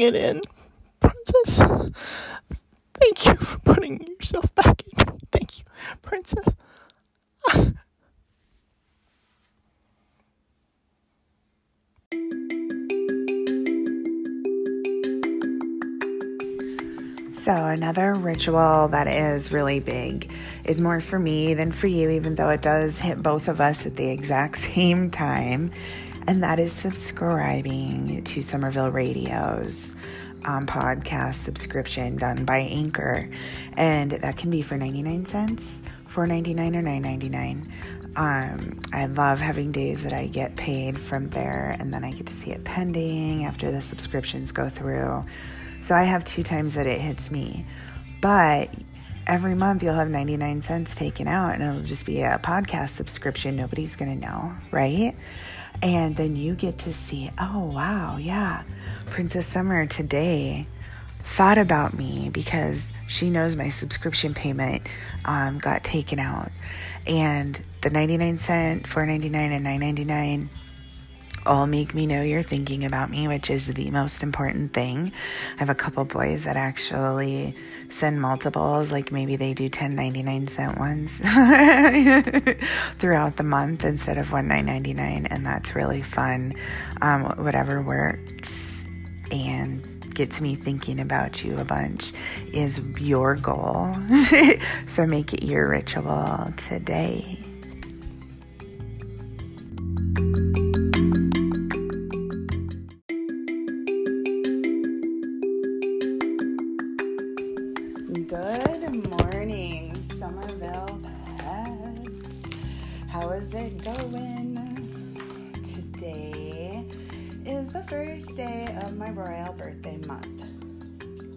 it in. Princess, thank you for putting yourself back in. Thank you, Princess. So, another ritual that is really big is more for me than for you, even though it does hit both of us at the exact same time. And that is subscribing to Summerville Radio's um, podcast subscription done by Anchor. And that can be for 99 cents, 4.99 or 9.99. Um, I love having days that I get paid from there and then I get to see it pending after the subscriptions go through. So I have two times that it hits me. But every month you'll have 99 cents taken out and it'll just be a podcast subscription. Nobody's going to know, right? And then you get to see, oh, wow, yeah, Princess Summer today thought about me because she knows my subscription payment um, got taken out. And the 99 cent, 4.99 and 9.99 all make me know you're thinking about me, which is the most important thing. I have a couple boys that actually send multiples, like maybe they do 10 99 cent ones throughout the month instead of one 9.99, and that's really fun. Um, whatever works and gets me thinking about you a bunch is your goal. so make it your ritual today.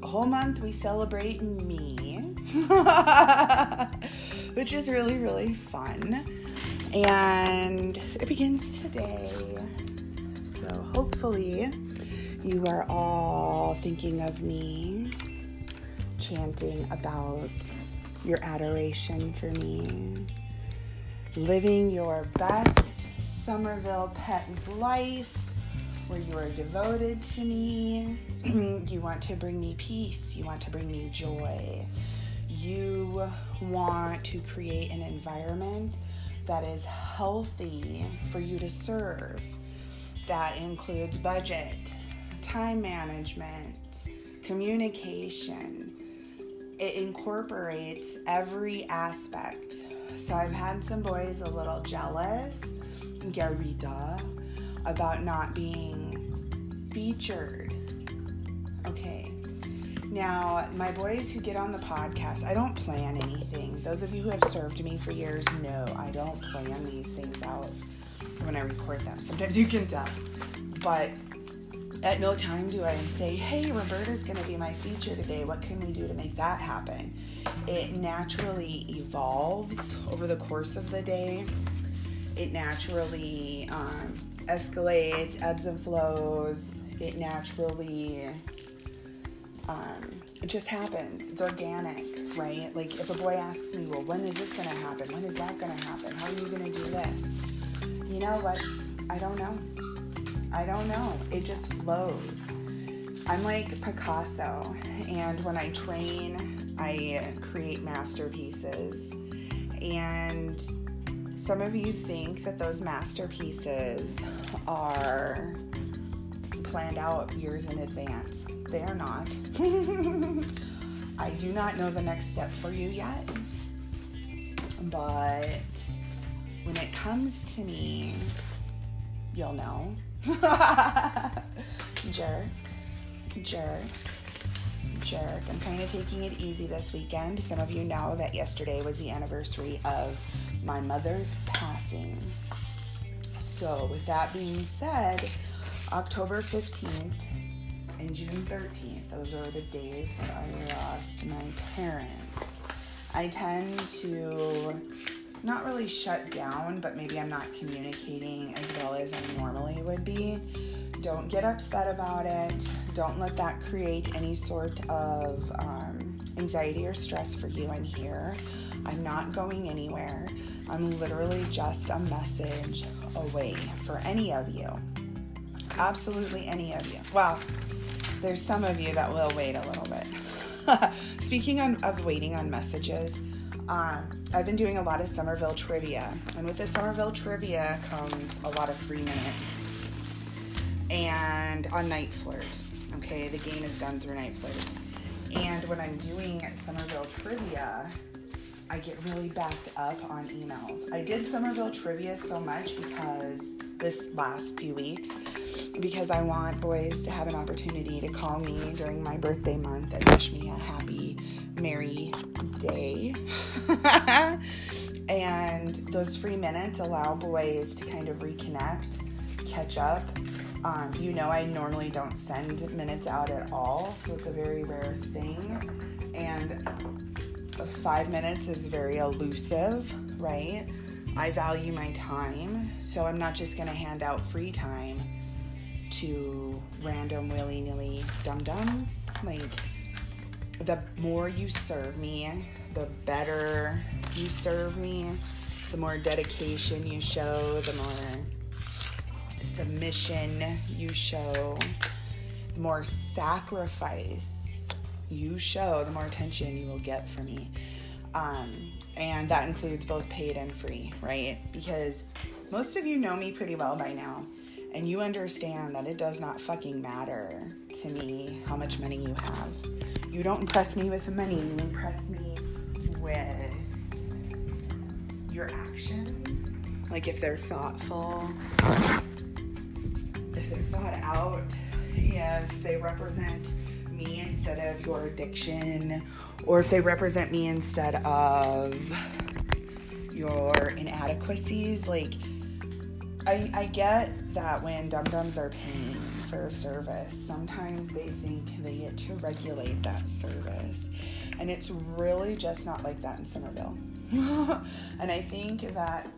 Whole month we celebrate me, which is really, really fun. And it begins today. So hopefully, you are all thinking of me chanting about your adoration for me, living your best Summerville pet life where you are devoted to me. you want to bring me peace, you want to bring me joy. You want to create an environment that is healthy for you to serve. That includes budget, time management, communication, it incorporates every aspect. So I've had some boys a little jealous, Garita, about not being featured. Okay. Now, my boys who get on the podcast, I don't plan anything. Those of you who have served me for years know I don't plan these things out when I record them. Sometimes you can tell. But at no time do I say, hey, Roberta's going to be my feature today. What can we do to make that happen? It naturally evolves over the course of the day. It naturally um, escalates, ebbs and flows. It naturally, um, it just happens. It's organic, right? Like if a boy asks me, well, when is this going to happen? When is that going to happen? How are you going to do this? You know what? I don't know. I don't know. It just flows. I'm like Picasso, and when I train, I create masterpieces. And some of you think that those masterpieces are planned out years in advance. They are not. I do not know the next step for you yet, but when it comes to me, you'll know. jerk, jerk, jerk. I'm kind of taking it easy this weekend. Some of you know that yesterday was the anniversary of my mother's passing. So, with that being said, October 15th and June 13th, those are the days that I lost my parents. I tend to not really shut down, but maybe I'm not communicating as well as I normally would be. Don't get upset about it. Don't let that create any sort of um, anxiety or stress for you. I'm here. I'm not going anywhere. I'm literally just a message away for any of you. Absolutely any of you. Well, there's some of you that will wait a little bit. Speaking on, of waiting on messages, um, I've been doing a lot of Summerville trivia, and with the Summerville trivia comes a lot of free minutes. And on Niteflirt, okay, the game is done through Niteflirt. And when I'm doing Summerville trivia, I get really backed up on emails. I did Summerville trivia so much because this last few weeks, because I want boys to have an opportunity to call me during my birthday month and wish me a happy, merry day. and those free minutes allow boys to kind of reconnect, catch up. Um, you know, I normally don't send minutes out at all, so it's a very rare thing. And five minutes is very elusive, right? I value my time, so I'm not just gonna hand out free time to random willy nilly dum dums. Like, the more you serve me, the better you serve me, the more dedication you show, the more submission you show, the more sacrifice you show, the more attention you will get from me. Um, and that includes both paid and free, right? Because most of you know me pretty well by now, and you understand that it does not fucking matter to me how much money you have. You don't impress me with the money, you impress me with your actions. Like if they're thoughtful, if they're thought out, if they represent me instead of your addiction, or if they represent me instead of your inadequacies. Like, I, I get that when dum dums are paying for a service, sometimes they think they get to regulate that service. And it's really just not like that in Summerville. and I think that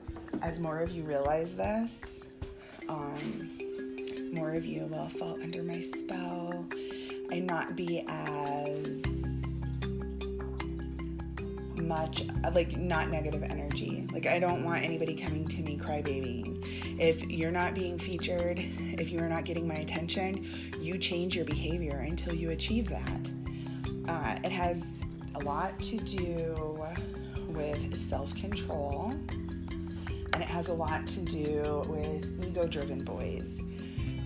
as more of you realize this, um, more of you will fall under my spell and not be as much like not negative energy. Like I don't want anybody coming to me crybabying. If you're not being featured, if you are not getting my attention, you change your behavior until you achieve that. Uh, it has a lot to do with self-control, and it has a lot to do with ego-driven boys.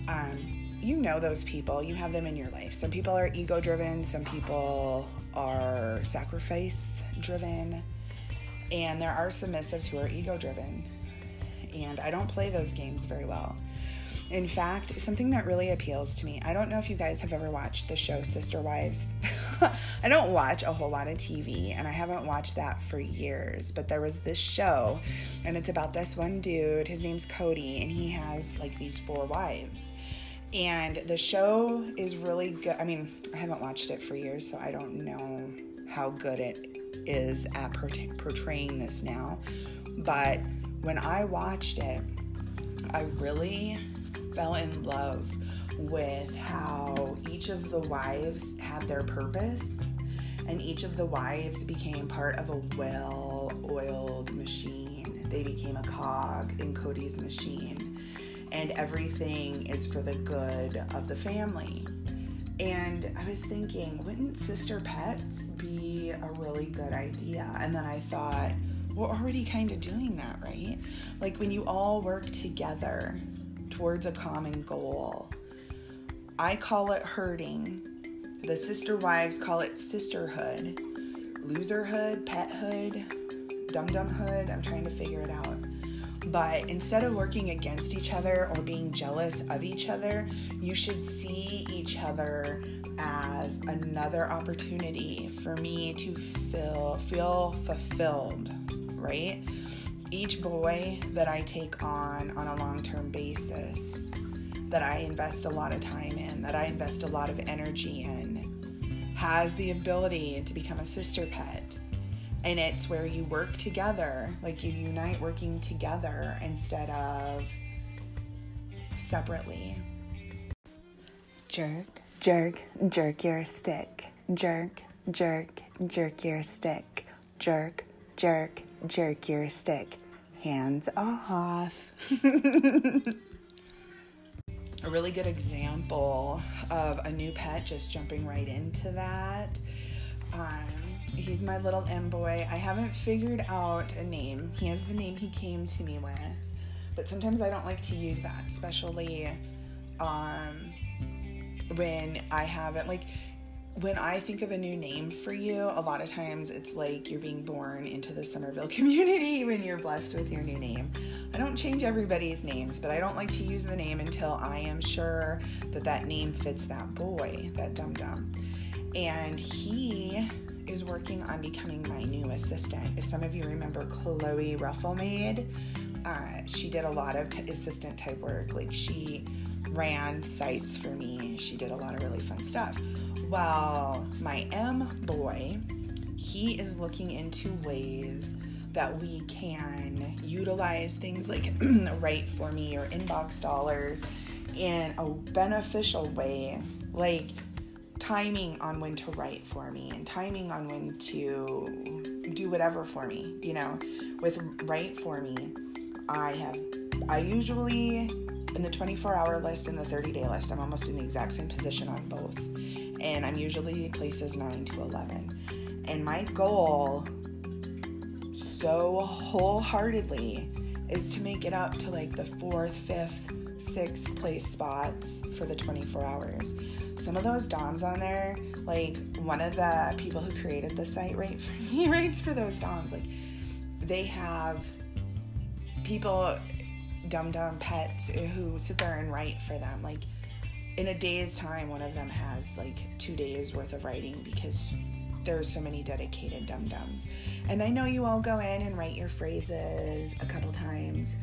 Um, you know those people, you have them in your life. Some people are ego driven, some people are sacrifice driven, and there are submissives who are ego driven. And I don't play those games very well. In fact, something that really appeals to me, I don't know if you guys have ever watched the show Sister Wives. I don't watch a whole lot of TV and I haven't watched that for years, but there was this show and it's about this one dude. His name's Cody and he has like these four wives and the show is really good. I mean, I haven't watched it for years, so I don't know how good it is at portraying this now. But when I watched it, I really fell in love with how each of the wives had their purpose and each of the wives became part of a well oiled machine. They became a cog in Cody's machine and everything is for the good of the family. And I was thinking, wouldn't sister pets be a really good idea? And then I thought, we're already kind of doing that, right? Like when you all work together towards a common goal. I call it herding. The sister wives call it sisterhood, loserhood, pethood, dum dumhood. I'm trying to figure it out. But instead of working against each other or being jealous of each other, you should see each other as another opportunity for me to feel feel fulfilled, right? Each boy that I take on on a long-term basis, that I invest a lot of time in, that I invest a lot of energy in, has the ability to become a sister pet and it's where you work together like you unite working together instead of separately. Jerk jerk jerk your stick. Jerk jerk jerk your stick. Jerk jerk jerk your stick. Hands off. A really good example of a new pet just jumping right into that. Um, he's my little M boy. I haven't figured out a name. He has the name he came to me with, but sometimes I don't like to use that, especially um, when I haven't like when I think of a new name for you, a lot of times it's like you're being born into the Summerville community when you're blessed with your new name. I don't change everybody's names, but I don't like to use the name until I am sure that that name fits that boy, that dum dum. And he is working on becoming my new assistant. If some of you remember Chloe Rufflemaid, uh, she did a lot of t- assistant type work. Like she ran sites for me, she did a lot of really fun stuff. Well, my M boy, he is looking into ways that we can utilize things like Write for Me or Inbox Dollars in a beneficial way, like timing on when to write for me and timing on when to do whatever for me. You know, with Write for Me, I have, I usually, in the 24 hour list and the 30 day list, I'm almost in the exact same position on both. And I'm usually places 9 to 11. And my goal so wholeheartedly is to make it up to like the fourth, fifth, sixth place spots for the 24 hours. Some of those DOMs on there, like one of the people who created the site right me writes for those DOMs. Like they have people, dum dum pets eh, who sit there and write for them. Like in a day's time, one of them has like two days worth of writing because there's so many dedicated dum dums. And I know you all go in and write your phrases a couple times,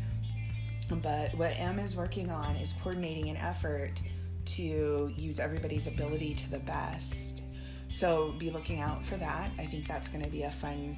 but what M is working on is coordinating an effort to use everybody's ability to the best. So be looking out for that. I think that's going to be a fun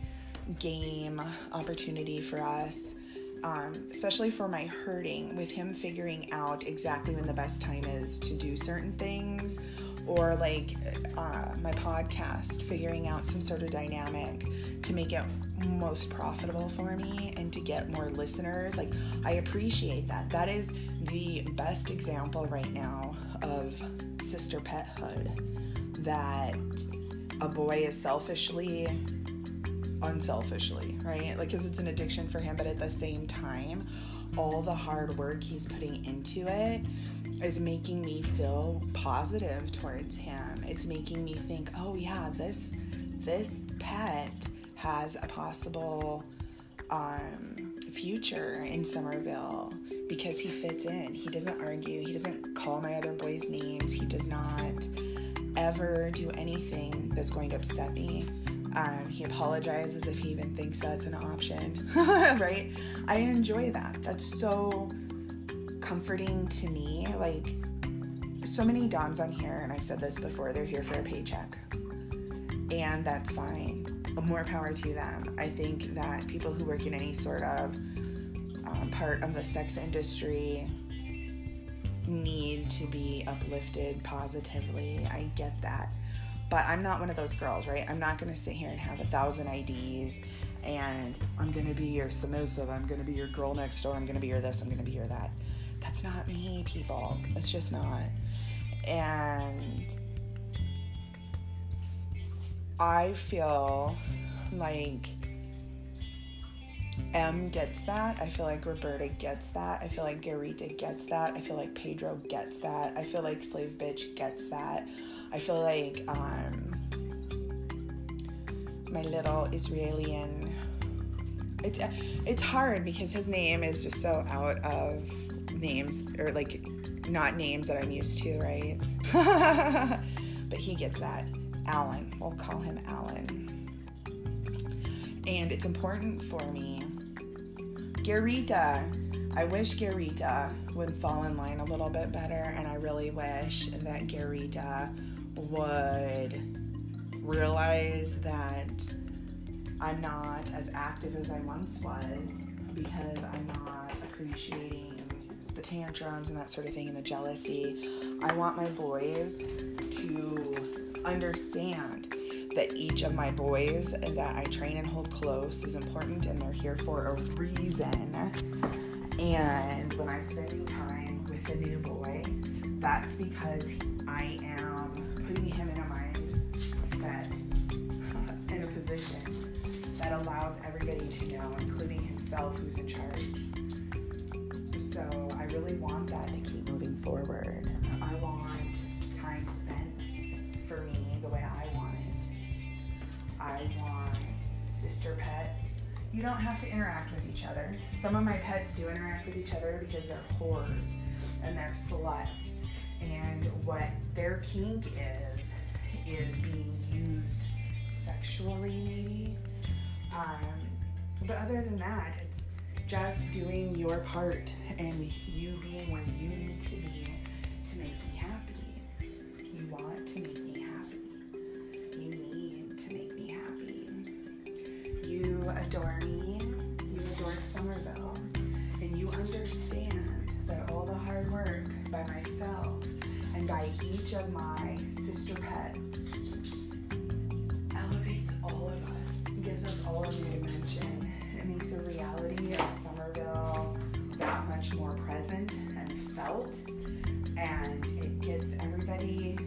game opportunity for us. Um, especially for my hurting, with him figuring out exactly when the best time is to do certain things or like uh, my podcast, figuring out some sort of dynamic to make it most profitable for me and to get more listeners. Like, I appreciate that. That is the best example right now of sister pethood that a boy is selfishly unselfishly, right? Like, because it's an addiction for him, but at the same time, all the hard work he's putting into it is making me feel positive towards him. It's making me think, oh yeah, this this pet has a possible um, future in Summerville because he fits in. He doesn't argue. He doesn't call my other boys names. He does not ever do anything that's going to upset me. Um, he apologizes if he even thinks that's an option, right? I enjoy that. That's so comforting to me. Like, so many DOMs on here, and I've said this before, they're here for a paycheck. And that's fine. More power to them. I think that people who work in any sort of um, part of the sex industry need to be uplifted positively. I get that. But I'm not one of those girls, right? I'm not going to sit here and have a thousand IDs and I'm going to be your submissive. I'm going to be your girl next door. I'm going to be your this. I'm going to be your that that's not me, people. It's just not. And I feel like M gets that. I feel like Roberta gets that. I feel like Garita gets that. I feel like Pedro gets that. I feel like Slave Bitch gets that. I feel like um, my little Israeli it's it's hard because his name is just so out of names or like not names that I'm used to, right? but he gets that. Alan. We'll call him Alan. And it's important for me. Garita. I wish Garita would fall in line a little bit better, and I really wish that Garita would realize that I'm not as active as I once was because I'm not appreciating the tantrums and that sort of thing and the jealousy. I want my boys to understand that each of my boys that I train and hold close is important and they're here for a reason. And when I'm spending time with a new boy, that's because I am putting him in a mindset, in a position that allows everybody to know, including himself, who's in charge. So I really want sister pets. You don't have to interact with each other. Some of my pets do interact with each other because they're whores and they're sluts. And what their kink is, is being used sexually, maybe. Um, but other than that, it's just doing your part and you being where you need to be to make me happy. You want to make me by each of my sister pets elevates all of us, gives us all a new dimension. It makes the reality of Summerville that much more present and felt, and it gets everybody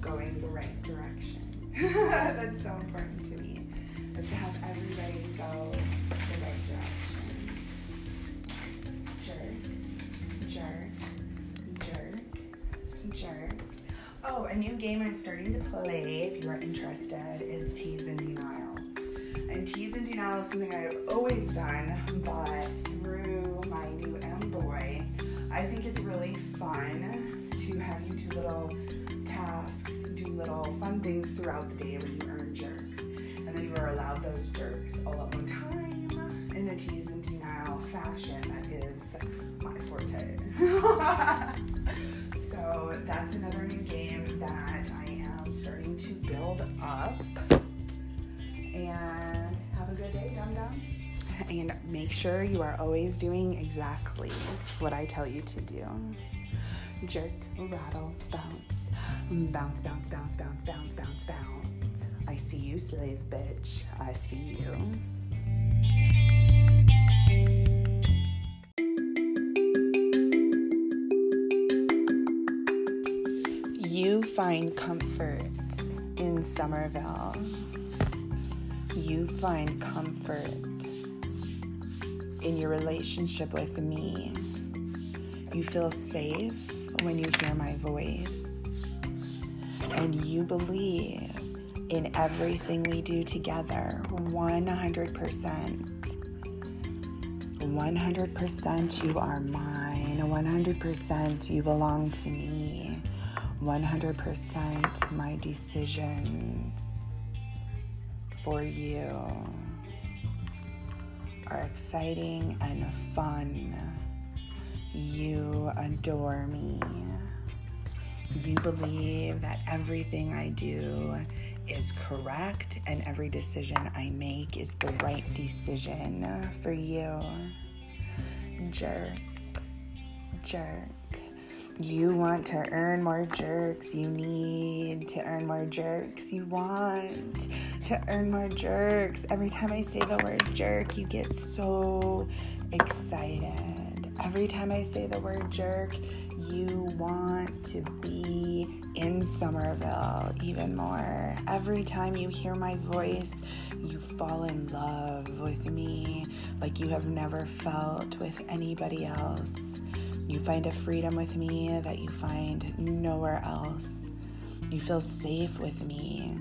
going the right direction. That's so important to me, is to have everybody Oh, a new game I'm starting to play, if you are interested, is Tease and Denial. And Tease and Denial is something I've always done, but through my new M Boy, I think it's really fun to have you do little tasks, do little fun things throughout the day where you earn jerks. And then you are allowed those jerks all at one time in a Tease and Denial fashion. That is my forte. So that's another new that I am starting to build up. And have a good day, dum dum. And make sure you are always doing exactly what I tell you to do. Jerk, rattle, bounce, bounce, bounce, bounce, bounce, bounce, bounce, bounce. I see you, slave bitch. I see you. Find comfort in Summerville. You find comfort in your relationship with me. You feel safe when you hear my voice. And you believe in everything we do together 100%. 100% you are mine. 100% you belong to me. 100% my decisions for you are exciting and fun. You adore me. You believe that everything I do is correct and every decision I make is the right decision for you. Jerk. Jerk. You want to earn more jerks. You need to earn more jerks. You want to earn more jerks. Every time I say the word jerk, you get so excited. Every time I say the word jerk, you want to be in Summerville even more. Every time you hear my voice, you fall in love with me like you have never felt with anybody else. You find a freedom with me that you find nowhere else. You feel safe with me.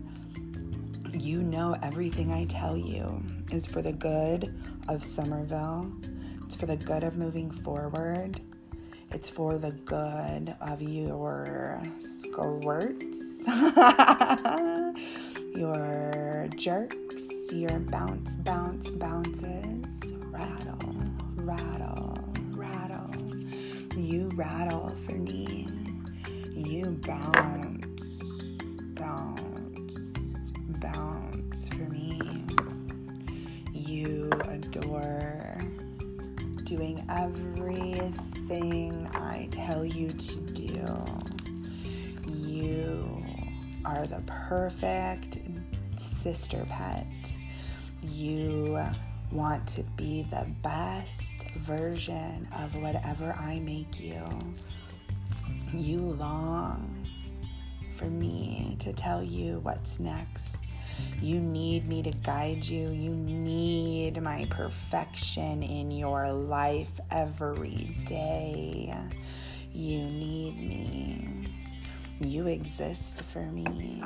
You know everything I tell you is for the good of Summerville. It's for the good of moving forward. It's for the good of your squirts, your jerks, your bounce, bounce, bounces. Rattle, rattle. You rattle for me. You bounce, bounce, bounce for me. You adore doing everything I tell you to do. You are the perfect sister pet. You want to be the best version of whatever I make you. You long for me to tell you what's next. You need me to guide you. You need my perfection in your life every day. You need me. You exist for me.